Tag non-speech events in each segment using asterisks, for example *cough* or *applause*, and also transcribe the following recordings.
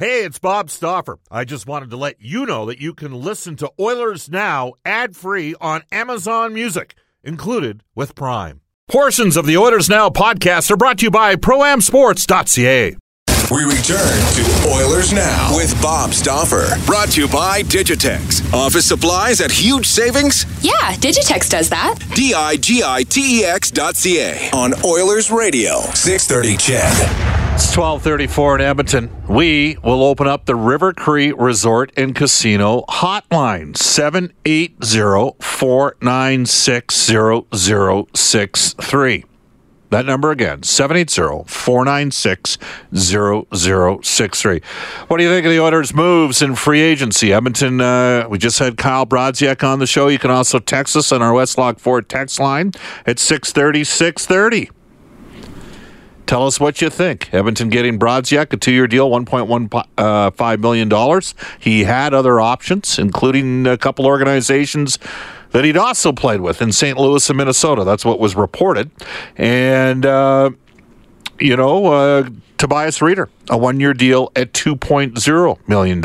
Hey, it's Bob Stauffer. I just wanted to let you know that you can listen to Oilers Now ad free on Amazon Music, included with Prime. Portions of the Oilers Now podcast are brought to you by ProAmSports.ca. We return to Oilers Now with Bob Stauffer. Brought to you by Digitex. Office supplies at huge savings? Yeah, Digitex does that. D I G I T E X dot C A on Oilers Radio. 630 CHED. It's 1234 in Edmonton. We will open up the River Cree Resort and Casino hotline 780-496-0063. That number again, 780-496-0063. What do you think of the Oilers' moves in free agency? Edmonton, uh, we just had Kyle Brodziak on the show. You can also text us on our Westlock Ford text line at 630 630. Tell us what you think. Edmonton getting Brodziak, a two-year deal, $1.15 million. He had other options, including a couple organizations that he'd also played with in St. Louis and Minnesota. That's what was reported. And, uh, you know, uh, Tobias Rieder, a one-year deal at $2.0 million.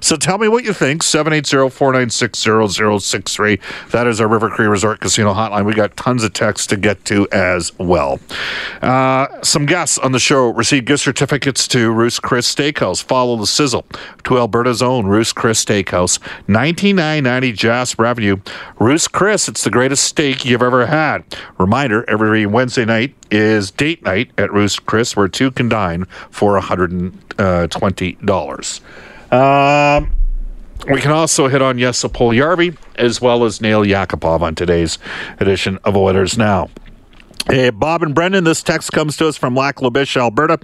So tell me what you think. 780-496-0063. That is our River Cree Resort Casino hotline. We got tons of texts to get to as well. Uh, some guests on the show received gift certificates to Ruth's Chris Steakhouse. Follow the sizzle to Alberta's own Ruth's Chris Steakhouse. 9990 Jasper Avenue. Ruth's Chris, it's the greatest steak you've ever had. Reminder, every Wednesday night is date night at Ruth's Chris where two can dine for $120. Um, we can also hit on Jesse Puljujarvi as well as Nail Yakupov on today's edition of Oilers Now. Hey, Bob and Brendan, this text comes to us from Lac La Biche, Alberta.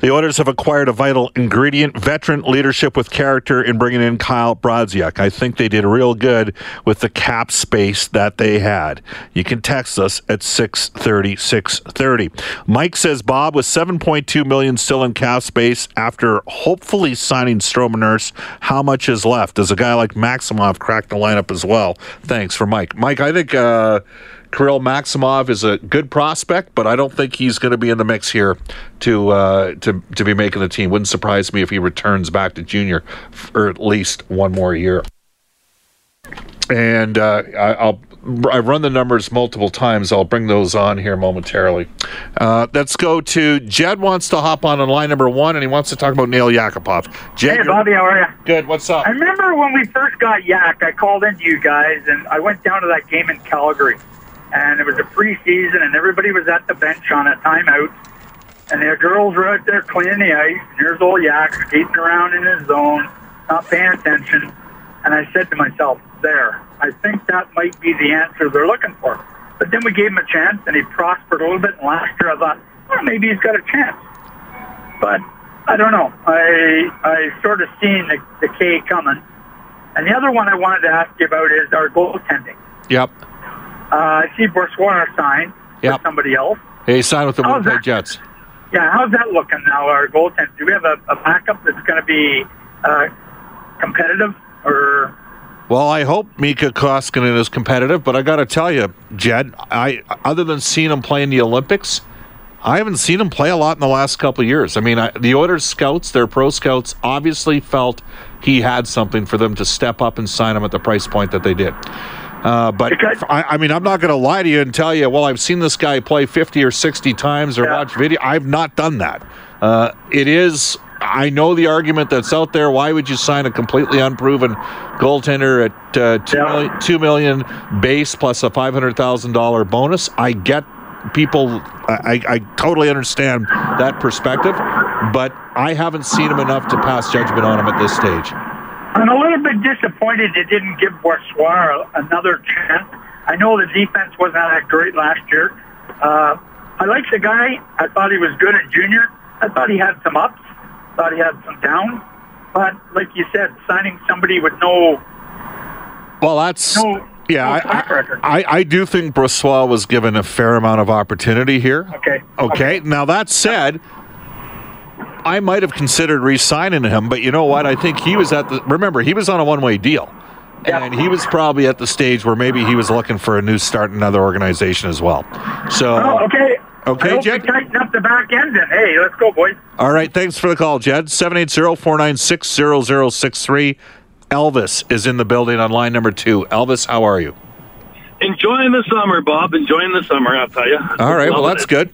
The Oilers have acquired a vital ingredient, veteran leadership with character in bringing in Kyle Brodziak. I think they did real good with the cap space that they had. You can text us at 630, 630. Mike says, Bob, with 7.2 million still in cap space after hopefully signing Stroman Nurse, how much is left? Does a guy like Maksimov crack the lineup as well? Thanks for Mike. Mike, I think... Uh, Kirill Maksimov is a good prospect, but I don't think he's going to be in the mix here to uh, to to be making the team. Wouldn't surprise me if he returns back to junior for at least one more year. And uh, I, I'll I've run the numbers multiple times. I'll bring those on here momentarily. Uh, let's go to Jed. Wants to hop on on line number one, and he wants to talk about Nail Yakupov. Jed, hey, Bobby, how are you? Good. What's up? I remember when we first got Yak. I called into you guys, and I went down to that game in Calgary and it was a preseason, and everybody was at the bench on a timeout, and their girls were out there cleaning the ice. And here's old Yak skating around in his zone, not paying attention. And I said to myself, there, I think that might be the answer they're looking for. But then we gave him a chance, and he prospered a little bit. And last year, I thought, well, maybe he's got a chance. But I don't know. I I sort of seen the, the K coming. And the other one I wanted to ask you about is our goaltending. Yep. Uh, I see Brossoit signed Yep. with somebody else. He signed with the How's Winnipeg that? Jets. Yeah, how's that looking now, our goaltender? Do we have a, a backup that's going to be uh, competitive? Or Well, I hope Mikko Koskinen is competitive, but I got to tell you, Jed, I other than seeing him play in the Olympics, I haven't seen him play a lot in the last couple of years. I mean, I, the Oilers scouts, their pro scouts, obviously felt he had something for them to step up and sign him at the price point that they did. Uh, but I, I mean, I'm not going to lie to you and tell you, well, I've seen this guy play 50 or 60 times or Yeah. watch video. I've not done that. Uh, it is, I know the argument that's out there. Why would you sign a completely unproven goaltender at uh, two, Yeah. million, two million base plus a $500,000 bonus? I get people, I, I totally understand that perspective, but I haven't seen him enough to pass judgment on him at this stage. I'm a little bit disappointed they didn't give Brossoit another chance. I know the defense wasn't that great last year. Uh, I like the guy. I thought he was good at junior. I thought he had some ups. Thought he had some downs. But like you said, signing somebody with no Well, that's No- yeah. no I. I, I do think Brossoit was given a fair amount of opportunity here. Okay. Okay. Now that said, I might have considered re-signing him, but you know what? I think he was at the. Remember, he was on a one-way deal, Yeah. and he was probably at the stage where maybe he was looking for a new start in another organization as well. So Oh, okay. I Okay, hope Jed? tighten up the back end. And hey, let's go, boys. All right, thanks for the call, Jed. 780-496-0063. Elvis is in the building on line number two. Elvis, how are you? Enjoying the summer, Bob. Enjoying the summer, I'll tell you. All right, well, that's it. good.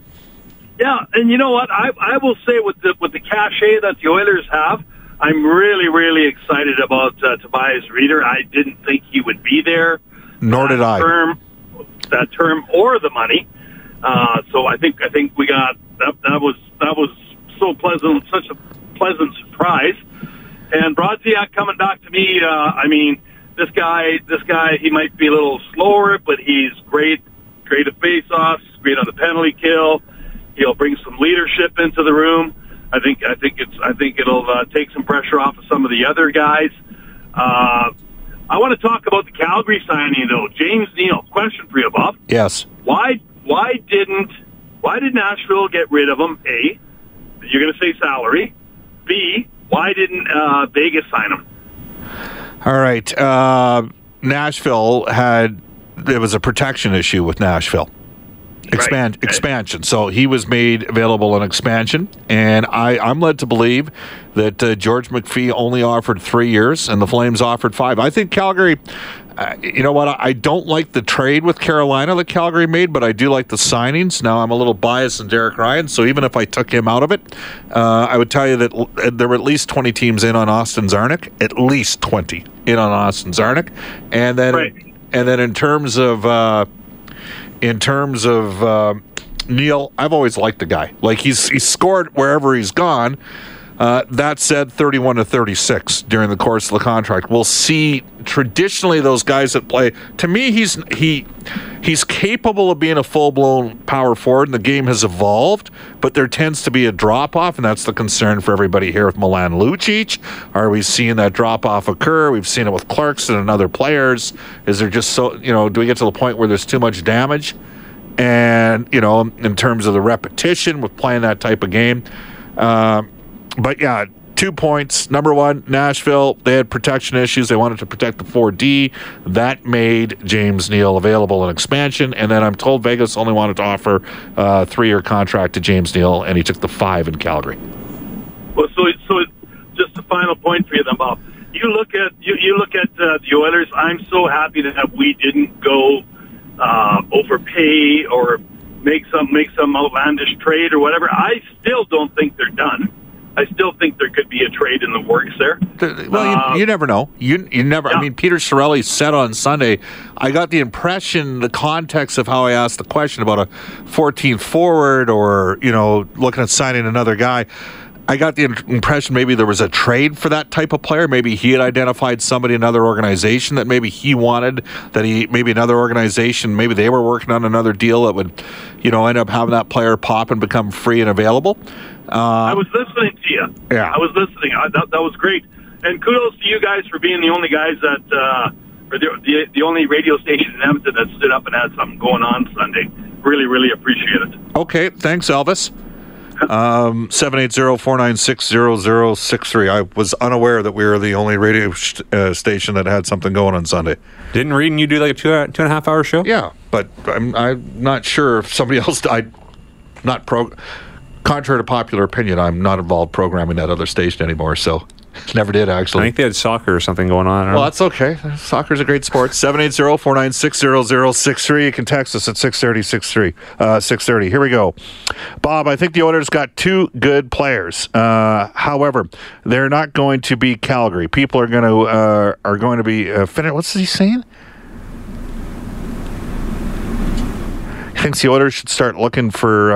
Yeah, and you know what? I I will say with the with the cachet that the Oilers have, I'm really really excited about uh, Tobias Rieder. I didn't think he would be there. Nor did I. Term, that term or the money. Uh, so I think I think we got that. That was that was so pleasant, such a pleasant surprise. And Brodziak coming back to me. Uh, I mean, this guy, this guy, he might be a little slower, but he's great, great at face-offs, great on the penalty kill. He'll bring some leadership into the room. I think, I think it's, I think it'll uh, take some pressure off of some of the other guys. Uh, I want to talk about the Calgary signing, though. James Neal, question for you, Bob. Yes. Why, why didn't, why did Nashville get rid of him? A, you're going to say salary. B, why didn't uh, Vegas sign him? All right. Uh, Nashville had there was a protection issue with Nashville. Expand okay. expansion. So he was made available in expansion, and I I'm led to believe that uh, George McPhee only offered three years, and the Flames offered five. I think Calgary. Uh, you know what? I don't like the trade with Carolina that Calgary made, but I do like the signings. Now I'm a little biased in Derek Ryan, so even if I took him out of it, uh, I would tell you that l- there were at least 20 teams in on Austin Czarnik, at least 20 in on Austin Czarnik, and then Right. and then in terms of uh, in terms of uh, Neal, I've always liked the guy. Like he's he's scored wherever he's gone. Uh, that said, 31 to 36 during the course of the contract. We'll see. Traditionally, those guys that play. To me, he's he he's capable of being a full blown power forward, and the game has evolved. But there tends to be a drop off, and that's the concern for everybody here with Milan Lucic. Are we seeing that drop off occur? We've seen it with Clarkson and other players. Is there just so you know? Do we get to the point where there's too much damage? and you know in terms of the repetition with playing that type of game uh, but yeah two points number one nashville they had protection issues they wanted to protect the 4d that made james neal available in expansion and then i'm told vegas only wanted to offer a three-year contract to james neal and he took the five in calgary Well, so so just a final point for you, then, Bob. You look at you, you look at uh, the Oilers. I'm so happy that we didn't go uh, overpay or make some make some outlandish trade or whatever. I still don't think they're done. I still think there could be a trade in the works there. Well, Uh, you, you never know. You you never. I mean, Peter Chiarelli said on Sunday. I got the impression, the context of how I asked the question about a 14th forward, or you know, looking at signing another guy. I got the impression maybe there was a trade for that type of player. Maybe he had identified somebody, in another organization that maybe he wanted. That he maybe another organization, maybe they were working on another deal that would, you know, end up having that player pop and become free and available. I was listening to you. Yeah. I was listening. I, that, that was great. And kudos to you guys for being the only guys that, uh, or the, the, the only radio station in Edmonton that stood up and had something going on Sunday. Really, really appreciate it. Okay, thanks, Elvis. Um, 780-496-0063. I was unaware that we were the only radio sh- uh, station that had something going on Sunday. Didn't Reed and you do like a two, two and a half hour show? Yeah, but I'm, I'm not sure if somebody else. I not pro. Contrary to popular opinion, I'm not involved programming that other station anymore. So never did actually. I think they had soccer or something going on. Well, know. that's okay. Soccer's a great sport. 780-496-0063. You can text us at 630-63. Uh, 630. Here we go. Bob, I think the Oilers got two good players. Uh, however, they're not going to be Calgary. People are going to uh, are going to be uh, fin- What's he saying? He thinks the Oilers should start looking for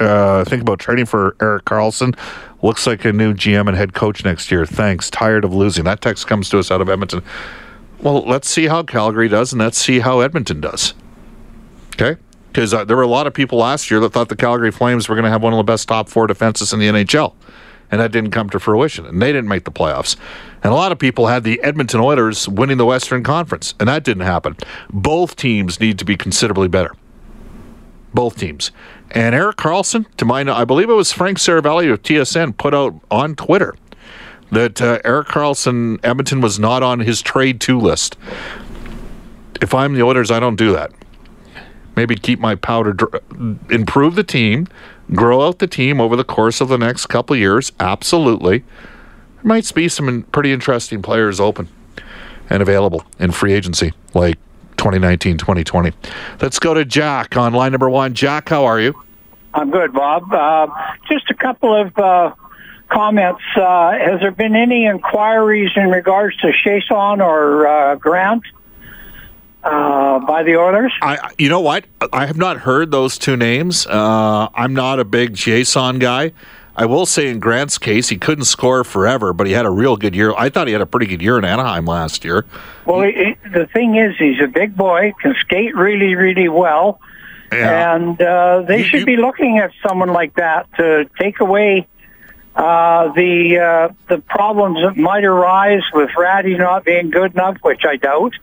uh, think about trading for Erik Karlsson. Looks like a new GM and head coach next year. Thanks. Tired of losing. That text comes to us out of Edmonton. Well, let's see how Calgary does, and let's see how Edmonton does. Okay? Because uh, there were a lot of people last year that thought the Calgary Flames were going to have one of the best top four defenses in the NHL. And that didn't come to fruition, and they didn't make the playoffs. And a lot of people had the Edmonton Oilers winning the Western Conference, and that didn't happen. Both teams need to be considerably better both teams. And Erik Karlsson, to my, I believe it was Frank Seravalli of TSN, put out on Twitter that uh, Erik Karlsson, Edmonton was not on his trade to list. If I'm the Oilers, I don't do that. maybe keep my powder, dr- improve the team, grow out the team over the course of the next couple years. Absolutely. There might be some pretty interesting players open and available in free agency, like 2019, 2020. Let's go to Jack on line number one. Jack, how are you? I'm good, Bob. Uh, just a couple of uh, comments. Uh, has there been any inquiries in regards to Chiasson or uh, Grant uh, by the Oilers? I, you know what? I have not heard those two names. Uh, I'm not a big Chiasson guy. I will say in Grant's case, he couldn't score forever, but he had a real good year. I thought he had a pretty good year in Anaheim last year. Well, it, the thing is, he's a big boy, can skate really, really well, Yeah. and uh, they You- should you- be looking at someone like that to take away uh, the uh, the problems that might arise with Rattie not being good enough, which I doubt,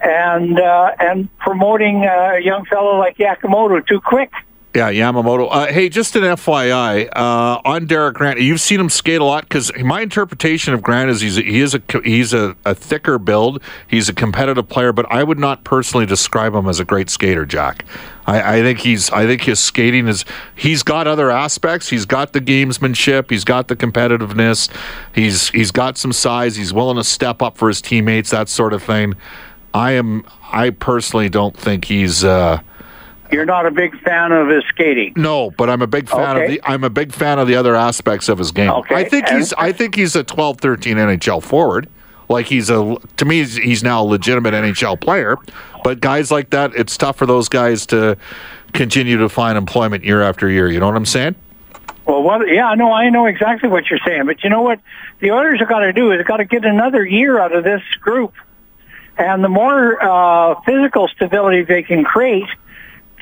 and uh, and promoting a young fellow like Yakamoto too quick. Yeah, Yamamoto. Uh, hey, just an FYI uh, on Derek Grant. You've seen him skate a lot because my interpretation of Grant is he's a, he is a he's a, a thicker build. He's a competitive player, but I would not personally describe him as a great skater, Jack. I, I think he's I think his skating is he's got other aspects. He's got the gamesmanship. He's got the competitiveness. He's he's got some size. He's willing to step up for his teammates. That sort of thing. I am. I personally don't think he's. Uh, You're not a big fan of his skating. no, but I'm a big fan of the I'm a big fan of the other aspects of his game. Okay, I think and- he's I think he's a 12 13 NHL forward. Like he's a to me he's, he's now a legitimate NHL player, but guys like that it's tough for those guys to continue to find employment year after year, you know what I'm saying? Well, what? Yeah, no, I know exactly what you're saying. But you know what? The Oilers have got to do is got to get another year out of this group, and the more uh, physical stability they can create,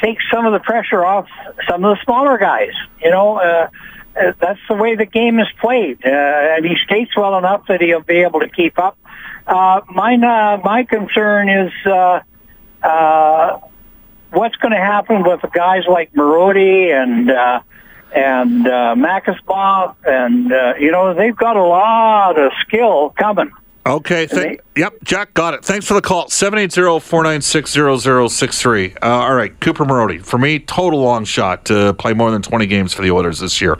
takes some of the pressure off some of the smaller guys. You know, uh, uh, that's the way the game is played, uh, and he skates well enough that he'll be able to keep up. Uh, mine, uh, my concern is. Uh, uh, what's going to happen with guys like Marody and uh, and uh, Makasbaugh, and uh, you know they've got a lot of skill coming. Okay. Th- yep, Jack got it. Thanks for the call. 780-496-0063. Uh, all right, Cooper Marody. For me, total long shot to play more than 20 games for the Oilers this year.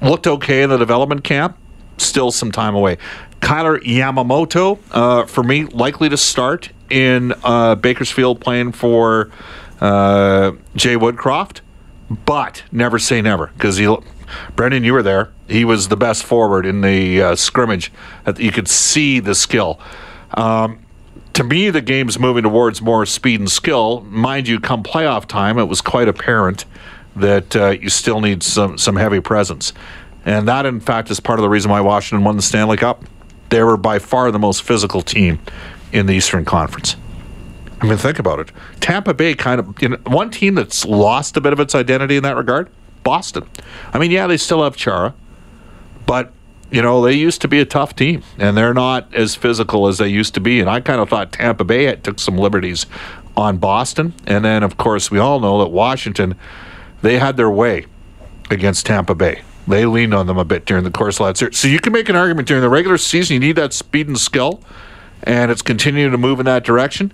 Looked okay in the development camp. Still some time away. Kailer Yamamoto, uh, for me, likely to start in uh, Bakersfield playing for uh, Jay Woodcroft but never say never because he brendan you were there. He was the best forward in the uh, scrimmage. You could see the skill. Um, to me the game's moving towards more speed and skill. Mind you come playoff time it was quite apparent that uh, you still need some some heavy presence. And that in fact is part of the reason why washington won the stanley cup. They were by far the most physical team in the eastern conference. I mean, think about it. Tampa Bay kind of you know, one team that's lost a bit of its identity in that regard. Boston. I mean, yeah, they still have Chara, but you know they used to be a tough team, and they're not as physical as they used to be. And I kind of thought Tampa Bay had, took some liberties on Boston, and then of course we all know that Washington, they had their way against Tampa Bay. They leaned on them a bit during the course of last year. So you can make an argument during the regular season. You need that speed and skill, and it's continuing to move in that direction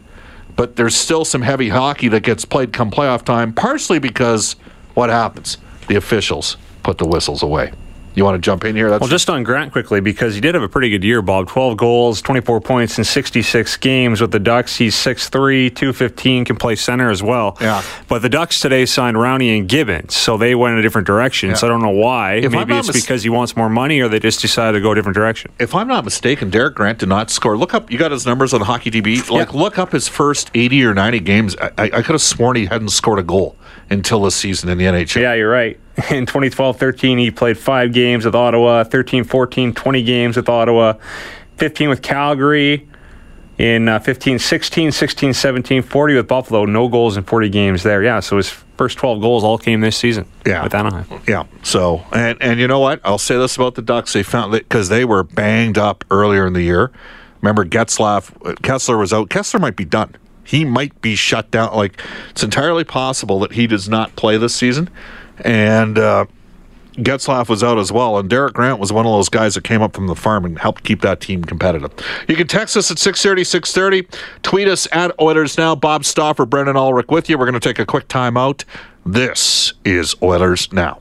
but there's still some heavy hockey that gets played come playoff time, partially because what happens? The officials put the whistles away. You want to jump in here? That's Well, just on Grant quickly, because he did have a pretty good year, Bob. 12 goals, 24 points in 66 games with the Ducks. He's 6'3, 215, can play center as well. Yeah. But the Ducks today signed Rowney and Gibbons, so they went in a different direction. So I don't know why. If Maybe it's mis- because he wants more money or they just decided to go a different direction. if I'm not mistaken, Derek Grant did not score. Look up. You got his numbers on HockeyDB. Like, Yeah. look up his first 80 or 90 games. I, I, I could have sworn he hadn't scored a goal until this season in the NHL. Yeah, you're right. *laughs* In 2012 13, he played five games with Ottawa, 13 14, 20 games with Ottawa, 15 with Calgary. In uh, 15 16, 16 17, 40 with Buffalo, no goals in 40 games there. Yeah, so his first 12 goals all came this season Yeah. with Anaheim. Yeah. So, and and you know what? I'll say this about the Ducks. They found that because they were banged up earlier in the year. Remember, Getzlaf, Kesler was out. Kesler might be done. He might be shut down. Like it's entirely possible that he does not play this season, and uh, Getzlaf was out as well, and Derek Grant was one of those guys that came up from the farm and helped keep that team competitive. You can text us at 630, 630. Tweet us at Oilers Now. Bob Stauffer, Brendan Ulrich with you. We're going to take a quick time out. This is Oilers Now.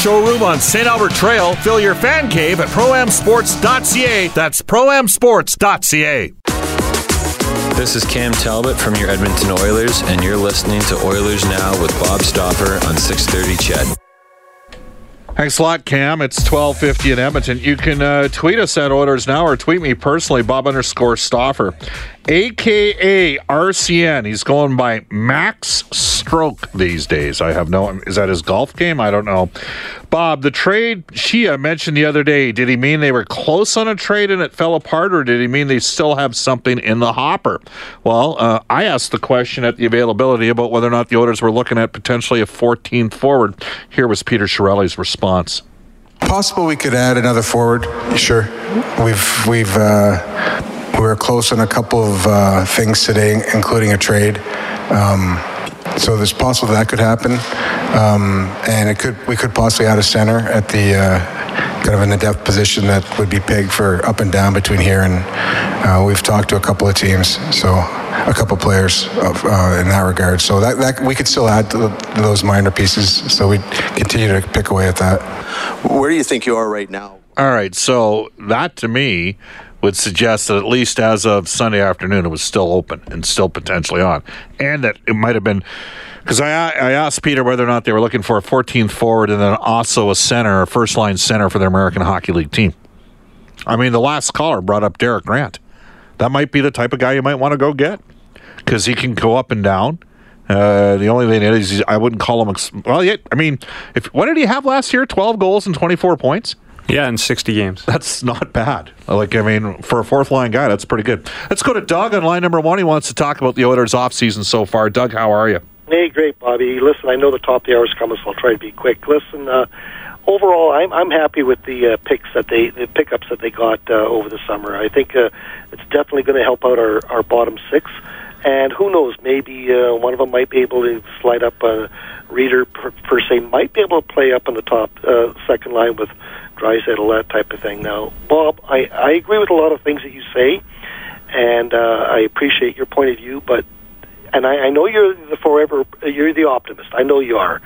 showroom on St. Albert Trail. Fill your fan cave at proamsports.ca. That's proamsports.ca. This is Cam Talbot from your Edmonton Oilers, and you're listening to Oilers Now with Bob Stauffer on 630 CHED. Thanks a lot, Cam. It's 1250 in Edmonton. You can uh, tweet us at Oilers Now or tweet me personally, Bob underscore Stauffer, a.k.a. RCN. He's going by Max Stroke these days. I have no... Is that his golf game? I don't know. Bob, the trade Shia mentioned the other day, did he mean they were close on a trade and it fell apart, or did he mean they still have something in the hopper? Well, uh, I asked the question at the availability about whether or not the Oilers were looking at potentially a 14th forward. Here was Peter Chiarelli's response. Possible we could add another forward. Sure, we've we've uh, we were close on a couple of uh, things today, including a trade. Um, so there's possible that could happen, um, and it could we could possibly add a center at the uh, kind of in the depth position that would be pegged for up and down between here and uh, we've talked to a couple of teams, so a couple of players of, uh, in that regard. So that, that we could still add to, the, to those minor pieces. So we continue to pick away at that. Where do you think you are right now? All right, so that to me would suggest that at least as of Sunday afternoon, it was still open and still potentially on, and that it might have been because I I asked Peter whether or not they were looking for a 14th forward and then also a center, a first line center for their American Hockey League team. I mean, the last caller brought up Derek Grant. That might be the type of guy you might want to go get because he can go up and down. Uh, the only thing is, I wouldn't call him. Ex- well, yeah, I mean, if what did he have last year? Twelve goals and twenty four points. Yeah, in 60 games. That's not bad. Like, I mean, for a fourth line guy, that's pretty good. Let's go to Doug on line number one. He wants to talk about the Oilers' offseason so far. Doug, how are you? Hey, great, Bobby. Listen, I know the top of the hour is coming, so I'll try to be quick. Listen, uh, overall, I'm I'm happy with the uh, picks that they the pickups that they got uh, over the summer. I think uh, it's definitely going to help out our our bottom six. And who knows? Maybe uh, one of them might be able to slide up. A Rieder per, per se might be able to play up on the top uh, second line with Draisaitl, that type of thing. Now, Bob, I I agree with a lot of things that you say, and uh, I appreciate your point of view, but and I, I know you're the forever, you're the optimist. I know you are.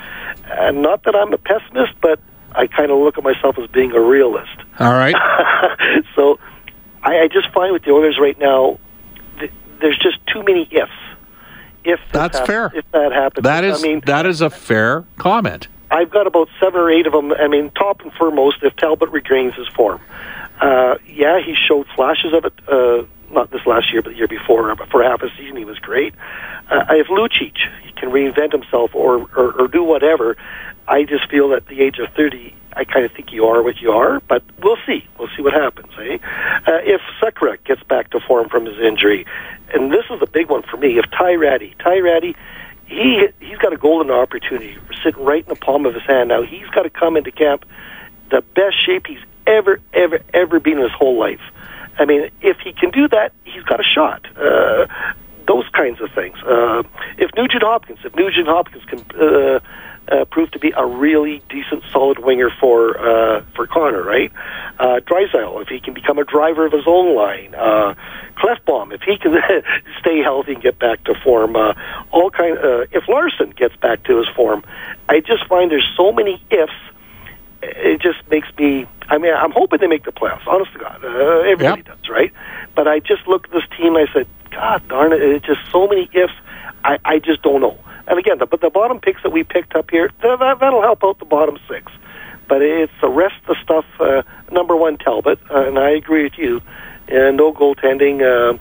And not that I'm a pessimist, but I kind of look at myself as being a realist. All right. *laughs* so I, I just find with the Oilers right now, th- there's just too many ifs. If That's hap- fair. If that happens, That is I mean, that is a fair comment. I've got about seven or eight of them. I mean, top and foremost, if Talbot regains his form, uh, yeah, he showed flashes of it. Uh, not this last year, but the year before. But for half a season, he was great. Uh, if Lucic he can reinvent himself or, or or do whatever, I just feel at the age of thirty, I kind of think you are what you are. But we'll see. We'll see what happens. Eh? Uh, if Sekera gets back to form from his injury, and this is the big one for me. If Ty Rattie, Ty Rattie he he's got a golden opportunity sitting right in the palm of his hand now. He's got to come into camp the best shape he's ever ever ever been in his whole life. I mean, if he can do that, he's got a shot. Uh, those kinds of things. Uh, if Nugent Hopkins, if Nugent Hopkins can uh, uh, prove to be a really decent, solid winger for uh, for Connor, right? Uh, Draisaitl, if he can become a driver of his own line. Uh, Klefbom, if he can *laughs* stay healthy and get back to form. Uh, all kind. Uh, if Larsson gets back to his form, I just find there's so many ifs. It just makes me. I mean, I'm hoping they make the playoffs. Honest to God, uh, everybody Yep. does, right? But I just look at this team. and I said, God darn it! It's just so many ifs. I, I just don't know. And again, the, the bottom picks that we picked up here, that, that'll help out the bottom six. But it's the rest of the stuff. Uh, number one, Talbot, uh, and I agree with you. And no goaltending. Uh,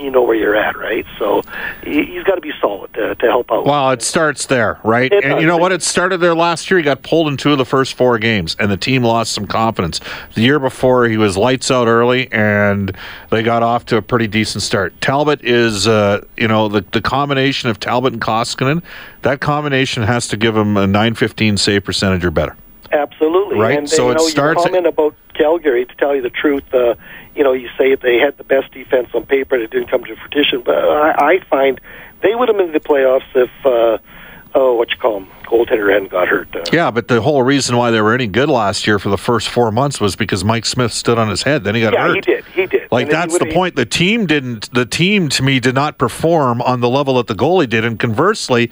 you know where you're at, right? So he, he's got to be solid to, to help out. Well, it starts there, right? It and does. you know what? It started there last year. He got pulled in two of the first four games, and the team lost some confidence. The year before, he was lights out early, and they got off to a pretty decent start. Talbot is, uh, you know, the, the combination of Talbot and Koskinen, that combination has to give him a 915 save percentage or better. Absolutely. Right, And so it know, starts- Your comment about Calgary, to tell you the truth, uh, you know, you say they had the best defense on paper and it didn't come to fruition, but I, I find they would have been in the playoffs if, uh, oh, what you call them, goaltender hadn't got hurt. Uh, Yeah, but the whole reason why they were any good last year for the first four months was because Mike Smith stood on his head. Then he got hurt. yeah, hurt. he did. He did. Like And that's the point. The team didn't. The team to me did not perform on the level that the goalie did, and conversely,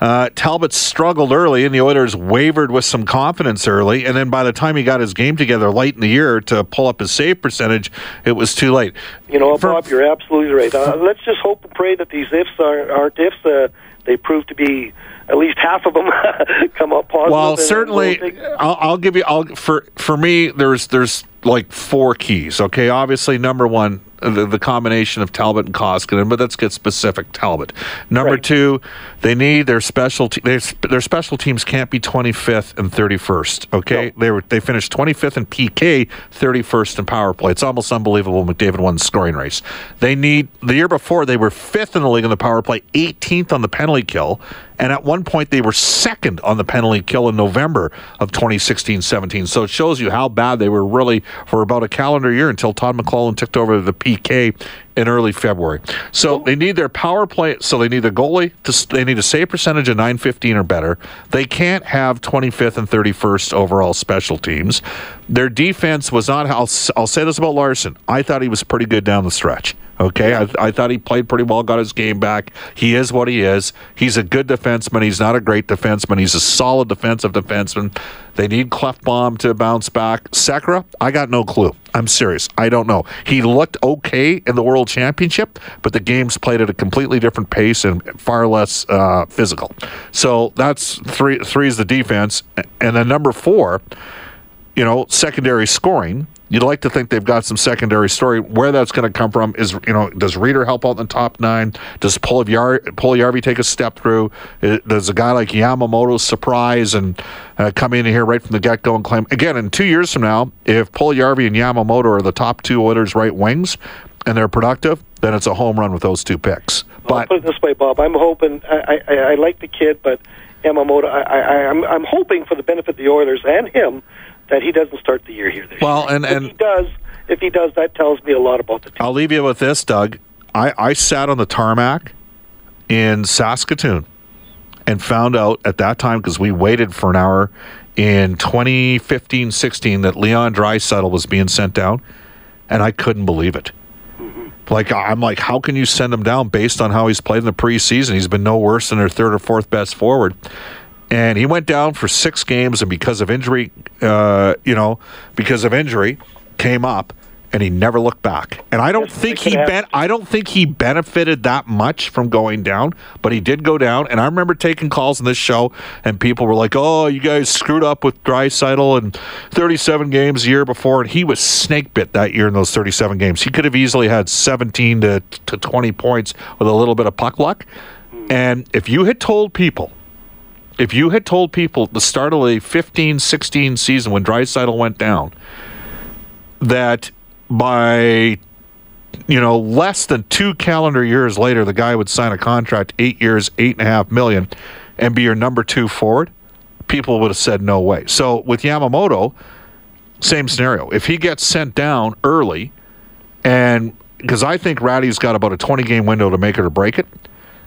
uh, Talbot struggled early, and the Oilers wavered with some confidence early. And then by the time he got his game together late in the year to pull up his save percentage, it was too late. You know, For- Bob, you're absolutely right. Uh, let's just hope and pray that these ifs are, aren't ifs. Uh, they prove to be at least half of them *laughs* come up positive. Well, certainly, I'll, I'll give you. I'll for for me. There's there's like four keys. Okay, obviously, number one, the, the combination of Talbot and Koskinen, but let's get specific. Talbot. Number Right. two, they need their special te- their, their special teams can't be 25th and 31st. Okay, they were they finished 25th in PK, 31st in power play. It's almost unbelievable. McDavid won the scoring race. They need the year before they were fifth in the league in the power play, 18th on the penalty kill. And at one point, they were second on the penalty kill in November of 2016 17. So it shows you how bad they were really for about a calendar year until Todd McLellan took over the PK in early February. So they need their power play. So they need the goalie to, they need a save percentage of 915 or better. They can't have 25th and 31st overall special teams. Their defense was not, I'll, I'll say this about Larsson. I thought he was pretty good down the stretch. Okay, I, I thought he played pretty well, got his game back. He is what he is. He's a good defenseman. He's not a great defenseman. He's a solid defensive defenseman. They need Klefbom to bounce back. Sekera, I got no clue. I'm serious. I don't know. He looked okay in the World Championship, but the games played at a completely different pace and far less uh, physical. So that's three. Three is the defense, and then number four you know, secondary scoring. You'd like to think they've got some secondary story. Where that's going to come from is, you know, does Rieder help out in the top nine? Does Puljujärvi take a step through? Uh, Does a guy like Yamamoto surprise and uh, come in here right from the get go and claim? Again, in two years from now, if Puljujärvi and Yamamoto are the top two Oilers right wings and they're productive, then it's a home run with those two picks. I'll put it this way, Bob. I'm hoping. I, I, I like the kid, but Yamamoto. I, I, I'm, I'm hoping for the benefit of the Oilers and him that he doesn't start the year here this Well, year. and- if and- he does, if he does, that tells me a lot about the team. I'll leave you with this, Doug. I, I sat on the tarmac in Saskatoon and found out at that time because we waited for an hour in 2015 16 that Leon Draisaitl was being sent down, and I couldn't believe it. Mm-hmm. Like I'm like, how can you send him down based on how he's played in the preseason? He's been no worse than their third or fourth best forward, and he went down for six games, and because of injury, uh, you know, because of injury, came up, and he never looked back. And I don't think he ben- I don't think he benefited that much from going down, but he did go down. And I remember taking calls in this show, and people were like, "Oh, you guys screwed up with Draisaitl and 37 games a year before." And he was snake bit that year in those 37 games. He could have easily had 17 to, to 20 points with a little bit of puck luck. And if you had told people if you had told people at the start of the 15 16 season when Draisaitl went down that by you know less than two calendar years later the guy would sign a contract eight years eight and a half million and be your number two forward people would have said no way. So with yamamoto same scenario. If he gets sent down early and because i think Rattie's got about a 20 game window to make it or break it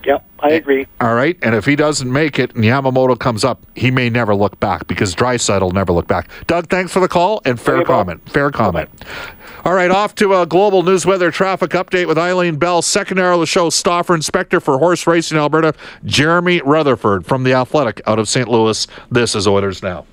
Yep, I eh, agree. all right. And if he doesn't make it and Yamamoto comes up, he may never look back because Draisaitl will never look back. Doug, thanks for the call and fair comment. Fair comment. All right, off to a global news weather traffic update with Eileen Bell. Second hour of the show, Stoffer Inspector for Horse Racing Alberta, Jeremy Rutherford from The Athletic out of St. Louis. This is Oilers Now.